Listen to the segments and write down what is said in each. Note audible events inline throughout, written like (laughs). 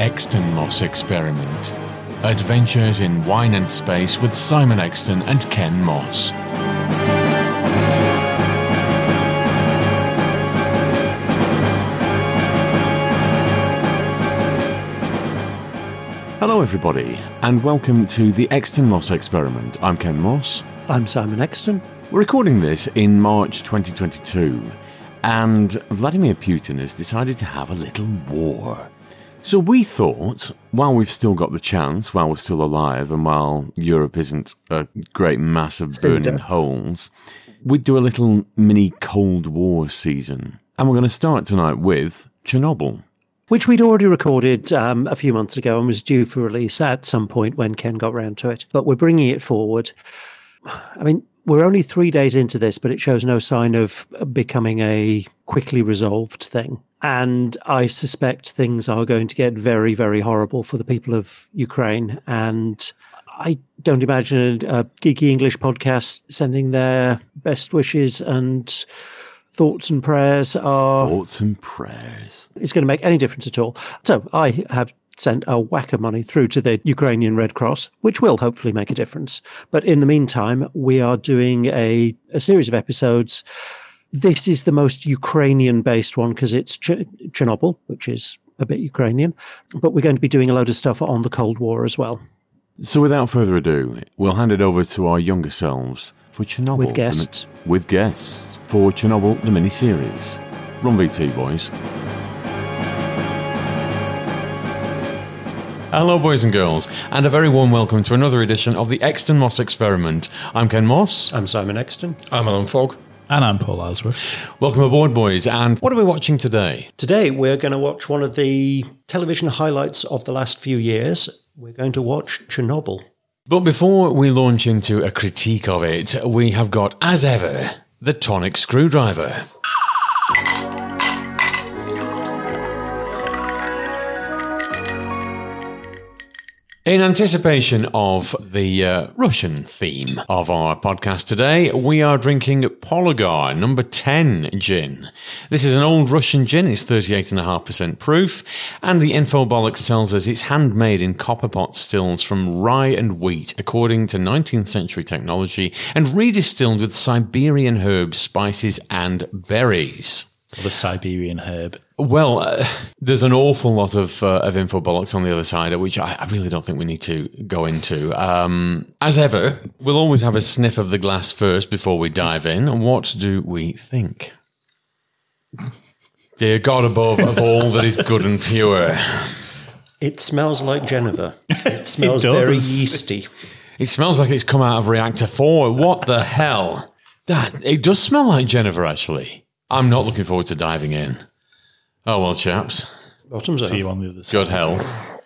Exton Moss Experiment Adventures in Wine and Space with Simon Exton and Ken Moss. Hello, everybody, and welcome to the Exton Moss Experiment. I'm Ken Moss. I'm Simon Exton. We're recording this in March 2022, and Vladimir Putin has decided to have a little war. So we thought, while we've still got the chance, while we're still alive, and while Europe isn't a great mass of burning holes, we'd do a little mini Cold War season. And we're going to start tonight with Chernobyl. Which we'd already recorded um, a few months ago and was due for release at some point when Ken got round to it. But we're bringing it forward. I mean, we're only three days into this, but it shows no sign of becoming a quickly resolved thing. And I suspect things are going to get very, very horrible for the people of Ukraine. And I don't imagine a, geeky English podcast sending their best wishes and thoughts and prayers are thoughts and prayers. It's going to make any difference at all. So I have sent a whack of money through to the Ukrainian Red Cross, which will hopefully make a difference. But in the meantime, we are doing a, a series of episodes. This is the most Ukrainian based one because it's Ch- Chernobyl, which is a bit Ukrainian. But we're going to be doing a load of stuff on the Cold War as well. So without further ado, we'll hand it over to our younger selves for Chernobyl. With guests. The, with guests for Chernobyl, the mini-series. Run VT, boys. Hello, boys and girls, and a very warm welcome to another edition of the Exton Moss Experiment. I'm Ken Moss. I'm Simon Exton. I'm Alan Fogg. And I'm Paul Asworth. Welcome aboard, boys. And what are we watching today? Today, we're going to watch one of the television highlights of the last few years. We're going to watch Chernobyl. But before we launch into a critique of it, we have got, as ever, the tonic screwdriver. In anticipation of the uh, Russian theme of our podcast today, we are drinking Polugar number 10 gin. This is an old Russian gin, it's 38.5% proof, and the Infobolics tells us it's handmade in copper pot stills from rye and wheat according to 19th century technology and redistilled with Siberian herbs, spices, and berries. The Siberian herb. Well, uh, there's an awful lot of uh, of infobolics on the other side, which I, I, really don't think we need to go into. Um, as ever, we'll always have a sniff of the glass first before we dive in. What do we think? (laughs) Dear God above, of all that is good and pure. It smells like Geneva. (laughs) It smells it very yeasty. It smells like it's come out of reactor four. What the hell? That it does smell like Geneva, actually. I'm not looking forward to diving in. Oh well, chaps. Bottoms See you on the other side. Good health.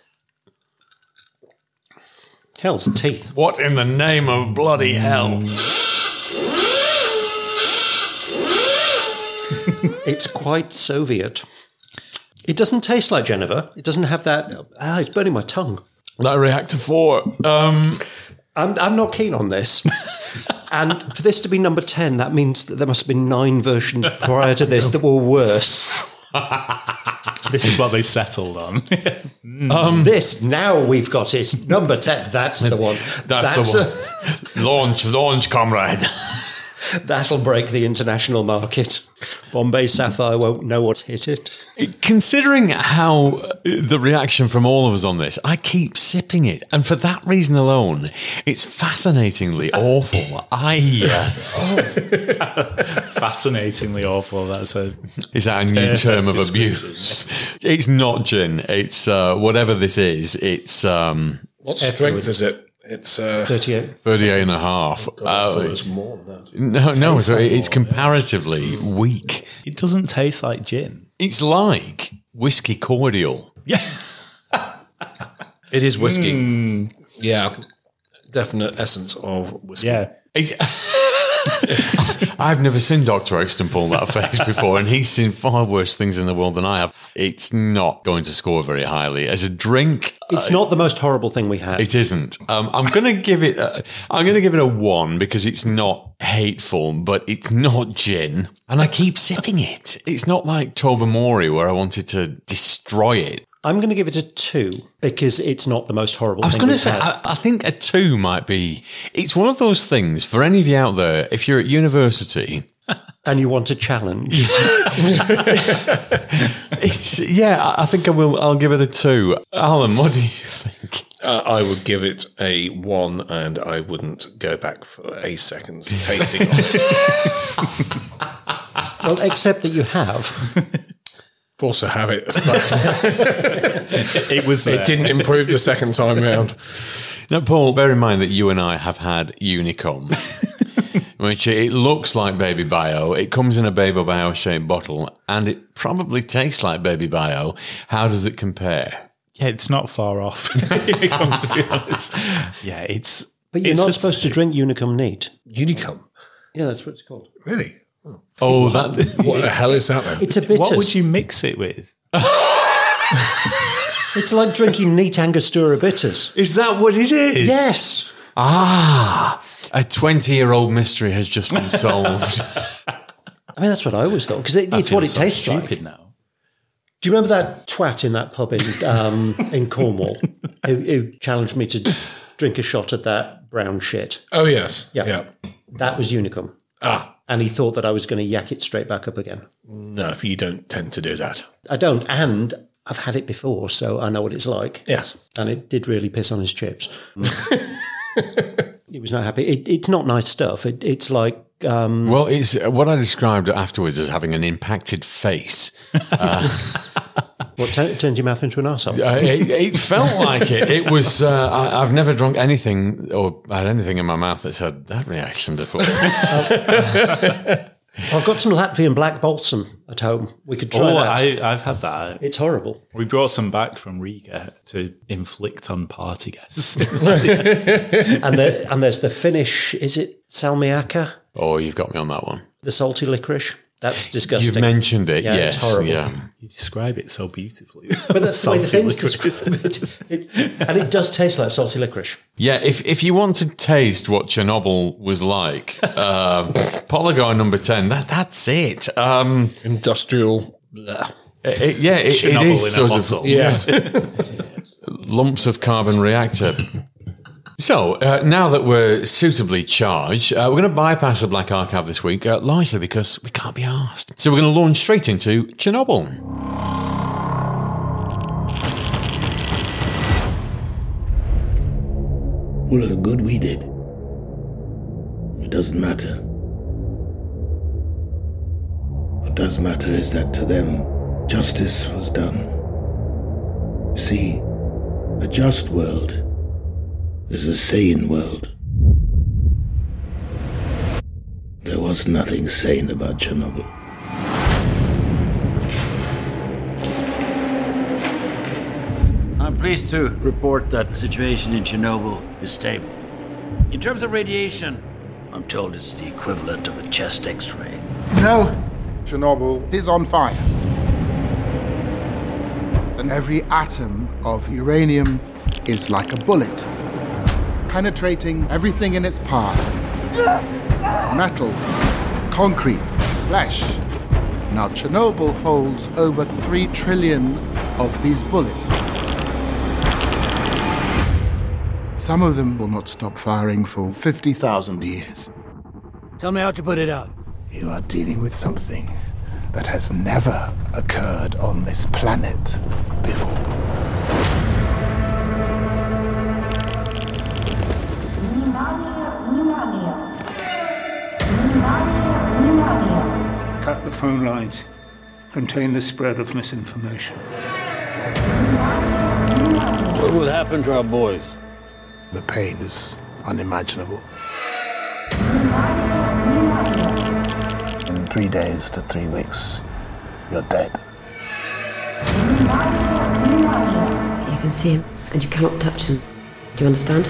Hell's teeth. What in the name of bloody hell? (laughs) it's quite Soviet. It doesn't taste like Geneva. It doesn't have that. Ah, it's burning my tongue. Like reactor four. Um, I'm, I'm not keen on this. (laughs) and for this to be number 10, that means that there must have been nine versions prior to this that were worse. (laughs) this is what they settled on. (laughs) um, this, now we've got it. Number 10, that's the (laughs) one. That's, that's the one. A- launch, launch, comrade. That'll break the international market. Bombay Sapphire won't know what's hit it. Considering how uh, the reaction from all of us on this, I keep sipping it, and for that reason alone, it's fascinatingly (laughs) awful. I uh, (laughs) fascinatingly awful. That's a is that a new term of abuse? It's not gin. It's uh, whatever this is. It's um, what strength is it? It's uh, 38. 38 and a half. God, uh, more than that. No, it no, so it's comparatively weak. It doesn't taste like gin. It's like whiskey cordial. Yeah. (laughs) it is whiskey. Mm. Yeah. Definite essence of whiskey. Yeah. (laughs) I've never seen Dr. Exton pull that face before, and he's seen far worse things in the world than I have. It's not going to score very highly. As a drink, it's uh, not the most horrible thing we had. It isn't. Um, I'm going to give it. A, I'm going to give it a one because it's not hateful, but it's not gin, and I keep sipping it. It's not like Tobermory where I wanted to destroy it. I'm going to give it a two because it's not the most horrible I was going to say. I, I think a two might be. It's one of those things for any of you out there. If you're at university, (laughs) and you want a challenge. (laughs) it's yeah. I I think I will. I'll give it a two. Alan, what do you think? Uh, I would give it a one, and I wouldn't go back for a second tasting of it. (laughs) well, except that you have. Force a habit. But (laughs) It was there. it didn't improve the second time round. (laughs) Now, Paul, bear in mind that you and I have had Unicum, (laughs) which it looks like Baby Bio. It comes in a Baby Bio shaped bottle, and it probably tastes like Baby Bio. How does it compare? Yeah, it's not far off. Unicum, to be honest. Yeah, it's. But you're it's not a- supposed to drink Unicum neat. Unicum. Yeah, that's what it's called. Really? Oh, that What the hell is that then? It's a bitters. What would you mix it with? (laughs) It's like drinking neat Angostura bitters. is that what it is? Yes. Ah, a twenty-year-old mystery has just been solved. (laughs) I mean, that's what I always thought because it, it's what it so tastes stupid like. now. Do you remember that twat in that pub in um, in Cornwall who, who challenged me to drink a shot at that brown shit? Oh, yes. Yeah. yeah. That was Unicum. Ah, And he thought that I was going to yak it straight back up again. no, you don't tend to do that. I don't. And I've had it before, so I know what it's like. Yes. And it did really piss on his chips. (laughs) he was not happy. It, it's not nice stuff. It, it's like um, well, it's what I described afterwards as having an impacted face. (laughs) what t- turned your mouth into an arsehole. Uh, it, it felt (laughs) like it. It was. Uh, I, I've never drunk anything or had anything in my mouth that's had that reaction before. (laughs) I've got some Latvian black balsam at home. We could try Oh, that. I, I've had that. it's horrible. We brought some back from Riga to inflict on party guests. (laughs) And, the, and there's the Finnish, is it salmiakki? oh, you've got me on that one. The salty licorice? That's disgusting. You've mentioned it. Yeah, yes. it's horrible. Yeah. you describe it so beautifully. but that's the way the (laughs) Salty Finns licorice. describe it. it. And it does taste like salty licorice. Yeah, if if you want to taste what Chernobyl was like, uh, (laughs) Polygon number ten. That that's it. Um, Industrial. blah. it- it- yeah, it, it in sort bottle. of (laughs) Yes. lumps of carbon reactor. So uh, now that we're suitably charged, uh, we're going to bypass the Black Archive this week, uh, largely because we can't be asked. So we're going to launch straight into Chernobyl. All of the good we did. It doesn't matter. What does matter is that to them, justice was done. See, a just world is a sane world. There was nothing sane about Chernobyl. I'm pleased to report that the situation in Chernobyl is stable. In terms of radiation, I'm told it's the equivalent of a chest x ray. No, Chernobyl is on fire. And every atom of uranium is like a bullet, penetrating everything in its path metal, concrete, flesh. Now, Chernobyl holds over 3 trillion of these bullets. Some of them will not stop firing for 50,000 years. Tell me how to put it out. You are dealing with something that has never occurred on this planet before. Cut the phone lines. Contain the spread of misinformation. What will happen to our boys? The pain is unimaginable. In three days to three weeks, you're dead. You can see him, and you cannot touch him. Do you understand?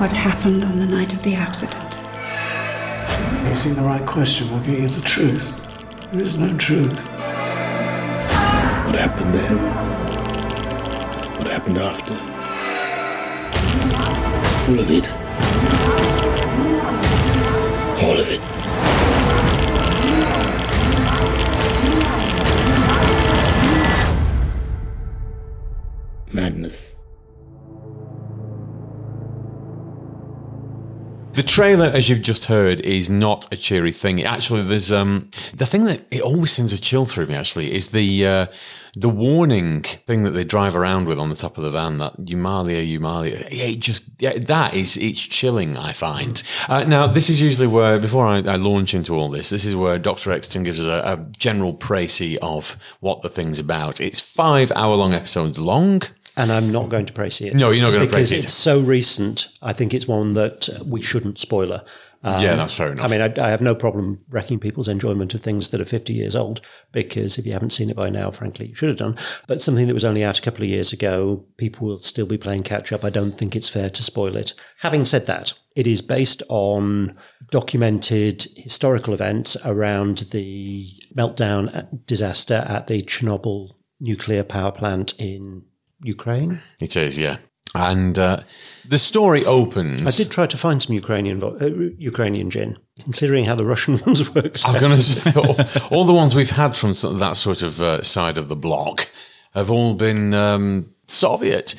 What happened on the night of the accident? asking the right question will get you the truth. There is no truth. What happened then? What happened after? All of it. All of it. madness. Trailer, as you've just heard, is not a cheery thing. Actually, there's um the thing that it always sends a chill through me. Actually, is the uh, the warning thing that they drive around with on the top of the van. That Eumalia, Eumalia. Yeah, it just yeah, that is it's chilling. I find. Uh, now, this is usually where before I, I launch into all this, this is where Doctor Exton gives us a, a general précis of what the thing's about. It's five hour long episodes long. And I'm not going to praise it. No, you're not going to praise it. Because it's so recent. I think it's one that uh, we shouldn't spoiler. Um, Yeah, that's fair enough. I mean, I, I have no problem wrecking people's enjoyment of things that are 50 years old because if you haven't seen it by now, frankly, you should have done. But something that was only out a couple of years ago, people will still be playing catch up. I don't think it's fair to spoil it. Having said that, it is based on documented historical events around the meltdown disaster at the Chernobyl nuclear power plant in Ukraine. It is, yeah. And uh, the story opens. I did try to find some Ukrainian vo- uh, Ukrainian gin, considering how the Russian (laughs) ones worked. I'm going to say all, all the ones we've had from that sort of uh, side of the block have all been um, Soviet.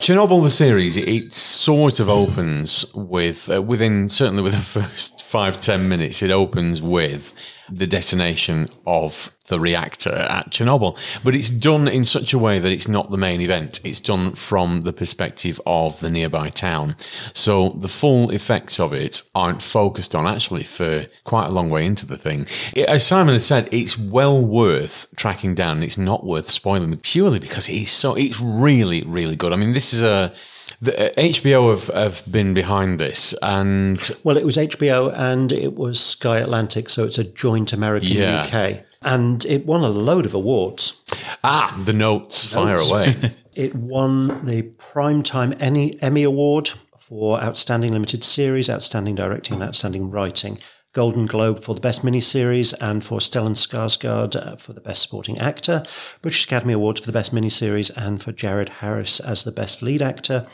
Chernobyl, the series, it sort of opens with uh, within certainly within (laughs) the first five ten minutes. It opens with the detonation of the reactor at Chernobyl, but it's done in such a way that it's not the main event. It's done from the perspective of the nearby town, so the full effects of it aren't focused on actually for quite a long way into the thing. It- as Simon has said, it's well worth tracking down. It's not worth spoiling purely because it is so. It's really, really good. I mean, this is a. The, uh, HBO have, have been behind this, and Well, it was HBO and it was Sky Atlantic, so it's a joint American Yeah. UK. And it won a load of awards. ah, the notes fire Notes. away. (laughs) It won the Primetime Emmy, Emmy Award for Outstanding Limited Series, Outstanding Directing, and Outstanding Writing. Golden Globe for the Best Miniseries and for Stellan Skarsgård uh, for the Best Supporting Actor. British Academy Awards for the Best Miniseries and for Jared Harris as the Best Lead Actor.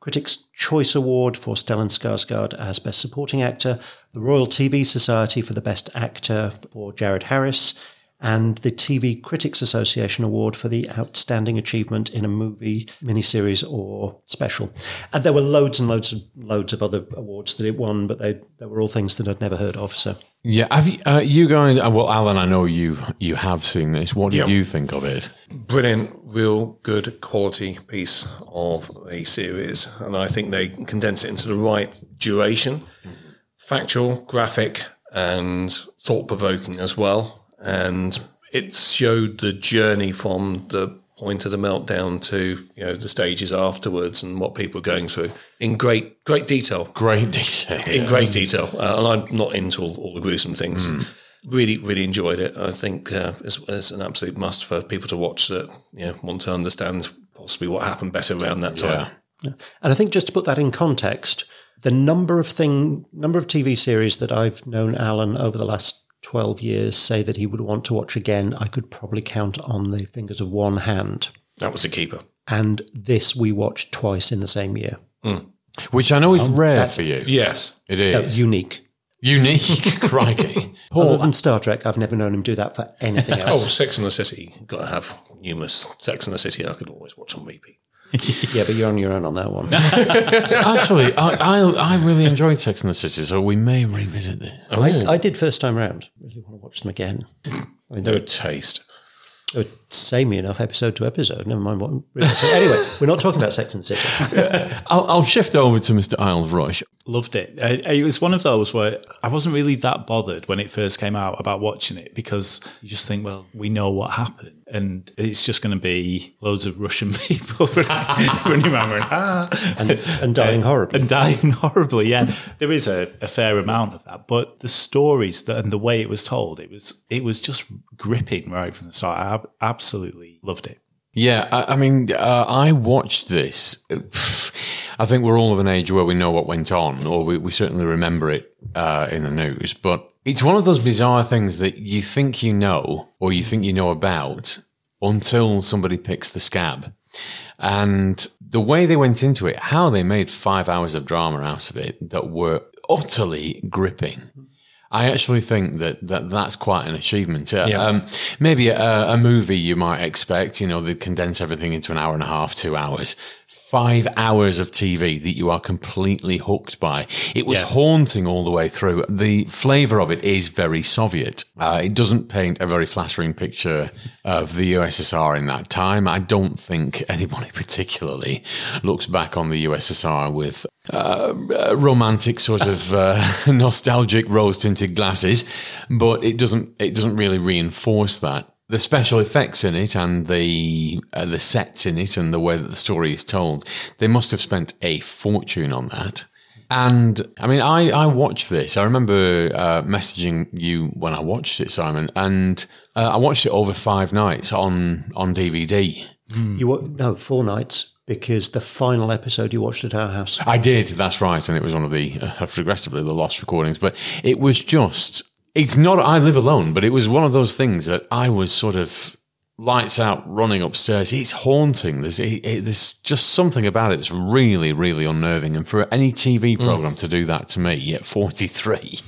Critics' Choice Award for Stellan Skarsgård as Best Supporting Actor, the Royal TV Society for the Best Actor for Jared Harris, and the TV Critics Association Award for the Outstanding Achievement in a Movie, Miniseries, or Special. And there were loads and loads of loads of other awards that it won, but they, they were all things that I'd never heard of. So Yeah, have you, uh, you guys? uh, Well, Alan, I know you you have seen this. What did Yeah. you think of it? brilliant, real good quality piece of a series, and I think they condense it into the right duration, factual, graphic, and thought provoking as well. And it showed the journey from the point of the meltdown to you know the stages afterwards and what people are going through in great great detail. Great detail. In great detail, uh, and I'm not into all, all the gruesome things. Really, really enjoyed it. I think uh, it's, it's an absolute must for people to watch that you know, want to understand possibly what happened better around that time. And I think just to put that in context, the number of thing number of TV series that I've known Alan over the last twelve years say that he would want to watch again, I could probably count on the fingers of one hand. That was a keeper. And this we watched twice in the same year. Hmm. Which I know is um, rare for you. Yes. it is. No, unique. unique. (laughs) Crikey. Other than Star Trek, I've never known him do that for anything else. (laughs) Oh, else. Sex and the City. Got to have numerous Sex and the City. I could always watch on repeat. (laughs) yeah, but you're on your own on that one. (laughs) Actually, I, I I really enjoyed Sex and the City, so we may revisit this. I, I oh. did first time round. Really want to watch them again. I mean, they're, Good taste. they're samey enough episode to episode. Never mind what. (laughs) anyway, we're not talking about Sex and the City. I'll, I'll shift over to Mr. Isles Rush. Loved it. Uh, It was one of those where I wasn't really that bothered when it first came out about watching it because you just think, well, we know what happened. And it's just going to be loads of Russian (laughs) people (laughs) running around going, ah. And, and dying horribly. And dying (laughs) horribly, yeah. There is a, a fair amount of that. But the stories that, and the way it was told, it was it was just gripping right from the start. I ab- absolutely loved it. Yeah, I, I mean, uh, I watched this. I think we're all of an age where we know what went on, or we, we certainly remember it uh, in the news. But it's one of those bizarre things that you think you know, or you think you know about, until somebody picks the scab. And the way they went into it, how they made five hours of drama out of it that were utterly gripping. I actually think that, that that's quite an achievement. Uh, Yeah. um, maybe a, a movie you might expect, you know, they condense everything into an hour and a half, two hours. Five hours of TV that you are completely hooked by. It was Yeah. haunting all the way through. The flavour of it is very Soviet. Uh, it doesn't paint a very flattering picture of the USSR in that time. I don't think anybody (laughs) particularly looks back on the USSR with uh, romantic sort of uh, (laughs) nostalgic rose tinted glasses, but it doesn't it doesn't really reinforce that. The special effects in it and the uh, the sets in it and the way that the story is told, they must have spent a fortune on that. And I mean, I, I watched this. I remember uh, messaging you when I watched it, Simon, and uh, I watched it over five nights on on DVD. You wa- no four nights because the final episode you watched at our house. I did. That's right, and it was one of the uh, (laughs) regrettably the lost recordings. But it was just. It's not I live alone, but it was one of those things that I was sort of lights out running upstairs. It's haunting. There's it, it, there's just something about it that's really really unnerving. And for any TV program to do that to me at 43.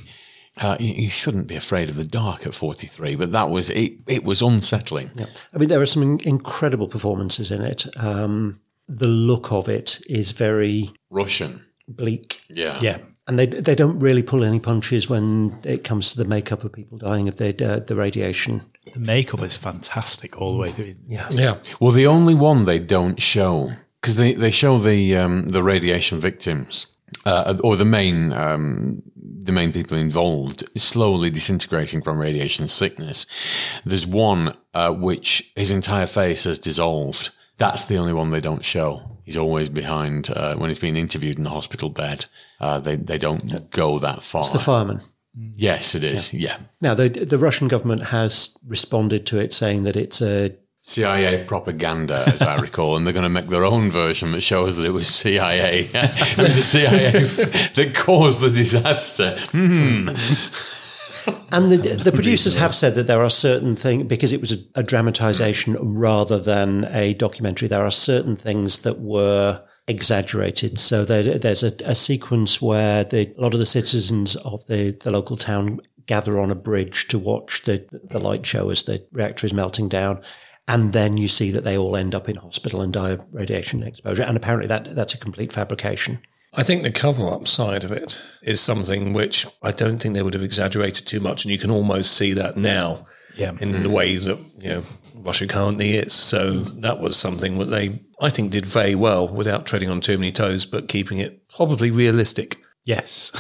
Uh, you, you shouldn't be afraid of the dark at 43, but that was it. It was unsettling. Yeah. I mean, there are some in- incredible performances in it. Um, the look of it is very Russian, bleak. yeah, Yeah. And they they don't really pull any punches when it comes to the makeup of people dying of the uh, the radiation. The makeup is fantastic all the way through. Yeah, Yeah. Well, the only one they don't show because they, they show the um, the radiation victims uh, or the main um, the main people involved slowly disintegrating from radiation sickness. There's one uh, which his entire face has dissolved. That's the only one they don't show. He's always behind uh, when he's being interviewed in the hospital bed. Uh, they they don't go that far. it's the fireman. yes, it is. yeah. Now, the the Russian government has responded to it, saying that it's a CIA propaganda, as I (laughs) recall, and they're going to make their own version that shows that it was CIA. (laughs) it was the CIA (laughs) that caused the disaster. Hmm. And the, the producers have said that there are certain things, because it was a, a dramatization rather than a documentary, there are certain things that were exaggerated. So there, there's a, a sequence where the, a lot of the citizens of the, the local town gather on a bridge to watch the, the light show as the reactor is melting down. And then you see that they all end up in hospital and die of radiation exposure. And apparently that, that's a complete fabrication. I think the cover up side of it is something which I don't think they would have exaggerated too much. And you can almost see that now Yeah. in the way that, you know, Russia currently is. So that was something that they, I think, did very well without treading on too many toes, but keeping it probably realistic. Yes. (laughs) (laughs)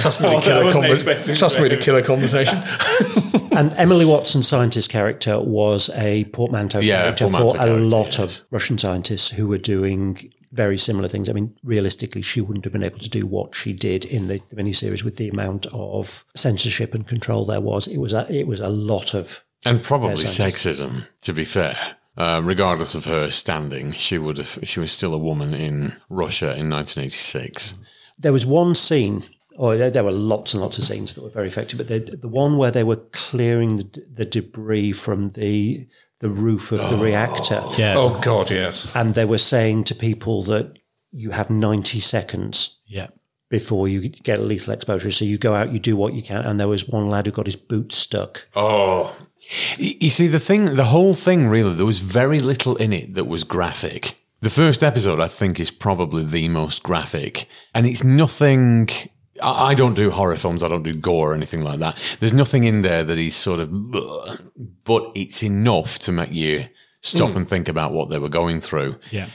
Trust me, to, oh, kill a conver- trust me to kill a conversation. (laughs) And Emily Watson's scientist character was a portmanteau Yeah, character portmanteau for a character, lot yes. of Russian scientists who were doing very similar things. I mean, realistically, she wouldn't have been able to do what she did in the, the miniseries with the amount of censorship and control there was. It was a, it was a lot of And probably sexism, to be fair. Uh, regardless of her standing, she would have. She was still a woman in Russia in 1986. There was one scene, or there, there were lots and lots of scenes that were very effective, but the, the one where they were clearing the, the debris from the the roof of the oh. reactor, Yeah. oh, God, yes. and they were saying to people that you have ninety seconds Yeah. before you get a lethal exposure. So you go out, you do what you can, and there was one lad who got his boot stuck. Oh. You see, the thing, the whole thing really, there was very little in it that was graphic. The first episode, I think, is probably the most graphic. And it's nothing. I I don't do horror films, I don't do gore or anything like that. There's nothing in there that is sort of. But it's enough to make you stop hmm. and think about what they were going through. Yeah.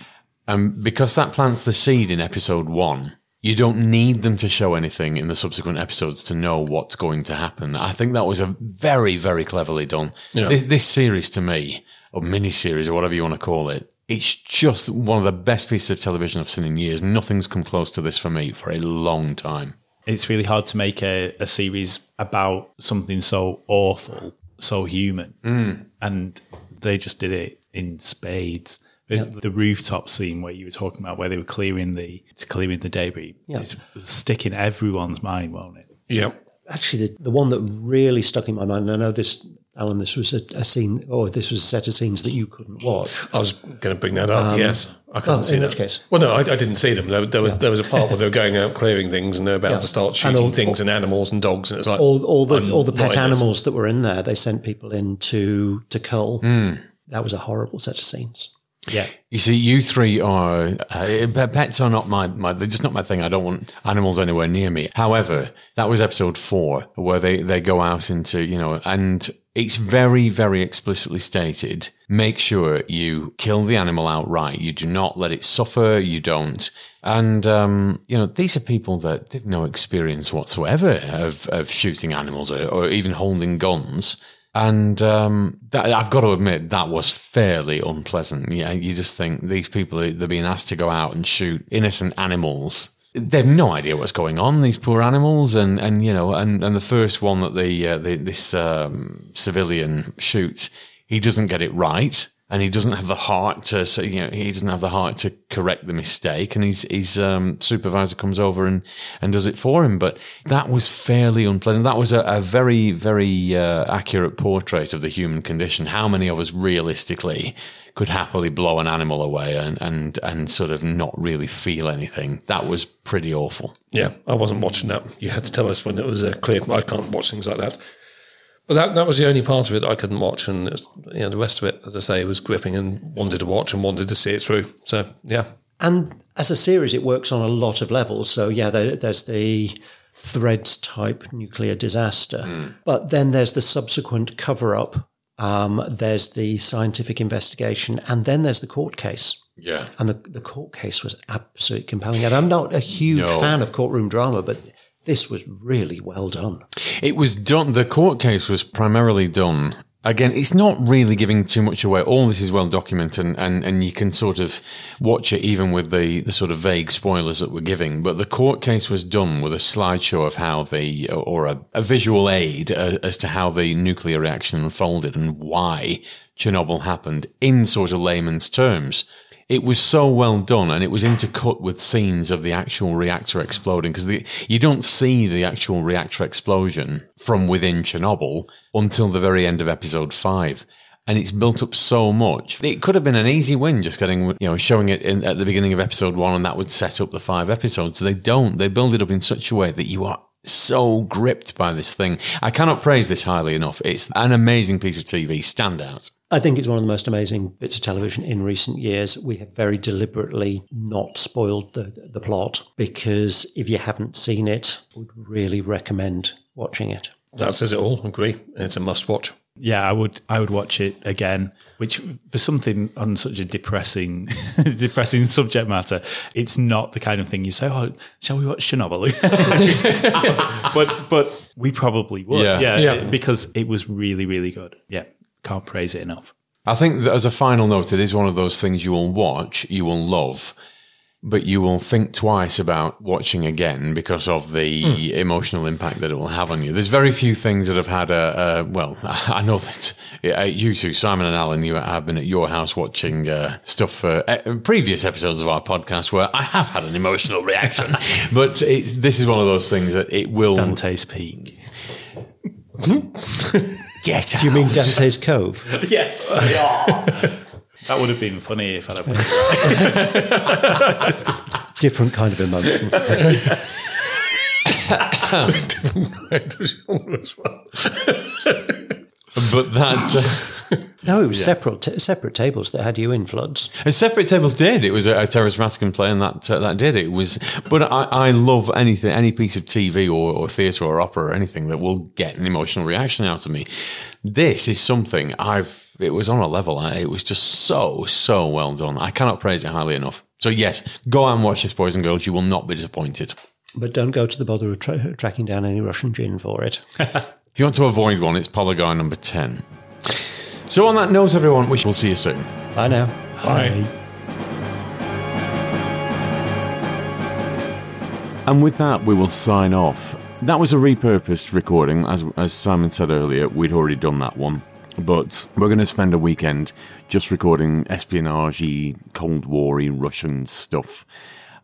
And because that plants the seed in episode one, you don't need them to show anything in the subsequent episodes to know what's going to happen. I think that was a very, very cleverly done. This, this series to me, or mini series, or whatever you want to call it, it's just one of the best pieces of television I've seen in years. Nothing's come close to this for me for a long time. It's really hard to make a, a series about something so awful, so human. Mm. And they just did it in spades. The, the rooftop scene where you were talking about, where they were clearing the clearing the debris, it's stick in everyone's mind, won't it? Yeah. Actually, the, the one that really stuck in my mind, and I know this Alan, this was a, a scene, or this was a set of scenes that you couldn't watch. I was going to bring that up. Um, yes, I couldn't oh, see in that. which case? Well, no, I, I didn't see them. There, there was there was a part where they were going out clearing things, and they're about Yeah. to start And shooting all- things and animals and dogs, and it's like All, all the I'm all the pet in this. animals that were in there, they sent people in to to cull. Hmm. That was a horrible set of scenes. Yeah. You see, you three are uh, pets are not my, my they're just not my thing. I don't want animals anywhere near me. However, that was episode four where they they go out into you know, and it's very very explicitly stated. Make sure you kill the animal outright. You do not let it suffer. You don't. And um, you know, these are people that they've no experience whatsoever of of shooting animals or, or even holding guns. And um, that, I've got to admit that was fairly unpleasant. Yeah, you just think these people they're being asked to go out and shoot innocent animals. They've no idea what's going on. These poor animals, and and you know, and and the first one that the, uh, the this um, civilian shoots, he doesn't get it right. And he doesn't have the heart to, so, you know, he doesn't have the heart to correct the mistake. And his his um, supervisor comes over and, and does it for him. But that was fairly unpleasant. That was a, a very very uh, accurate portrait of the human condition. How many of us realistically could happily blow an animal away and and and sort of not really feel anything? That was pretty awful. Yeah, I wasn't watching that. You had to tell us when it was uh, clear. I can't watch things like that. But that, that was the only part of it I couldn't watch, and it was, you know, the rest of it, as I say, was gripping and wanted to watch and wanted to see it through. So yeah, And as a series, it works on a lot of levels. So yeah, there, there's the threads type nuclear disaster, but then there's the subsequent cover up. Um, there's the scientific investigation, and then there's the court case. Yeah. And the, the court case was absolutely compelling. And I'm not a huge No. fan of courtroom drama, but this was really well done. It was done. The court case was primarily done. Again, it's not really giving too much away. All this is well documented, and, and, and you can sort of watch it even with the, the sort of vague spoilers that we're giving. But the court case was done with a slideshow of how the, or a, a visual aid uh, as to how the nuclear reaction unfolded and why Chernobyl happened in sort of layman's terms. It was so well done, and it was intercut with scenes of the actual reactor exploding because you don't see the actual reactor explosion from within Chernobyl until the very end of episode five. And it's built up so much. It could have been an easy win just getting, you know, showing it in, at the beginning of episode one, and that would set up the five episodes. They don't. They build it up in such a way that you are so gripped by this thing. I cannot praise this highly enough. It's an amazing piece of TV. Standout. I think it's one of the most amazing bits of television in recent years. We have very deliberately not spoiled the, the plot because if you haven't seen it, I would really recommend watching it. that says it all. I Agree. It's a must watch. Yeah, I would I would watch it again, which for something on such a depressing (laughs) depressing subject matter, it's not the kind of thing you say, Oh, shall we watch Chernobyl? (laughs) but but we probably would. Yeah. Yeah. Yeah. Because it was really, really good. Yeah. Can't praise it enough. I think that as a final note, it is one of those things you will watch, you will love, but you will think twice about watching again because of the emotional impact that it will have on you. There's very few things that have had a, a well, (laughs) I know that uh, you two, Simon and Alan, you have been at your house watching uh, stuff for uh, previous episodes of our podcast where I have had an emotional reaction, (laughs) but it's, this is one of those things that it will Dante's Peak. (laughs) get. out. Do you mean Dante's Cove? Yes. That would have been funny if I'd have (laughs) Different kind of emotion. (laughs) But that. Uh, No, it was separate t- separate tables that had you in floods. A separate tables did. It was a, a Terence Rattigan play, and that uh, that did. It was, but I, I love anything, any piece of TV or, or theatre or opera or anything that will get an emotional reaction out of me. This is something I've. It was on a level. It was just so so well done. I cannot praise it highly enough. So yes, go and watch this, boys and girls. You will not be disappointed. But don't go to the bother of tra- tracking down any Russian gin for it. (laughs) If you want to avoid one, it's Polygon number ten. So on that note, everyone, we will see you soon. Bye now. Bye. And with that, we will sign off. That was a repurposed recording. As, as Simon said earlier, we'd already done that one. But we're going to spend a weekend just recording espionage Cold War Russian stuff.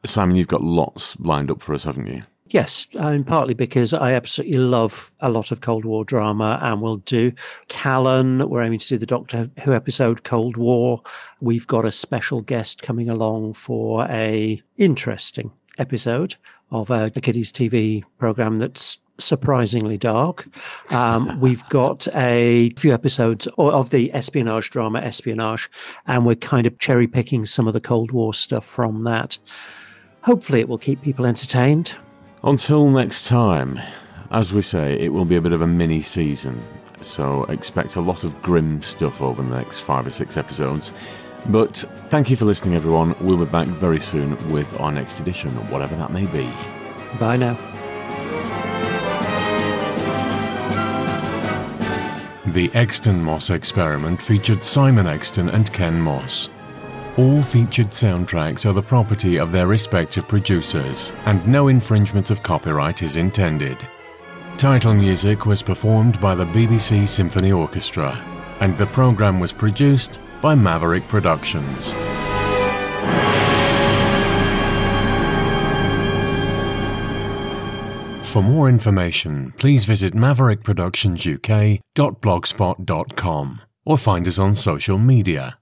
Simon, you've got lots lined up for us, haven't you? Yes, and partly because I absolutely love a lot of Cold War drama and we'll do Callan. We're aiming to do the Doctor Who episode Cold War. We've got a special guest coming along for a interesting episode of uh, a, a kiddies TV program that's surprisingly dark. Um, (laughs) we've got a few episodes of the espionage drama Espionage, and we're kind of cherry picking some of the Cold War stuff from that. Hopefully, it will keep people entertained. Until next time, as we say, it will be a bit of a mini season, so expect a lot of grim stuff over the next five or six episodes. But thank you for listening, everyone. We'll be back very soon with our next edition, whatever that may be. Bye now. The Exton Moss experiment featured Simon Exton and Ken Moss. All featured soundtracks are the property of their respective producers, and no infringement of copyright is intended. Title music was performed by the BBC Symphony Orchestra, and the programme was produced by Maverick Productions. For more information, please visit maverickproductionsuk.blogspot.com or find us on social media.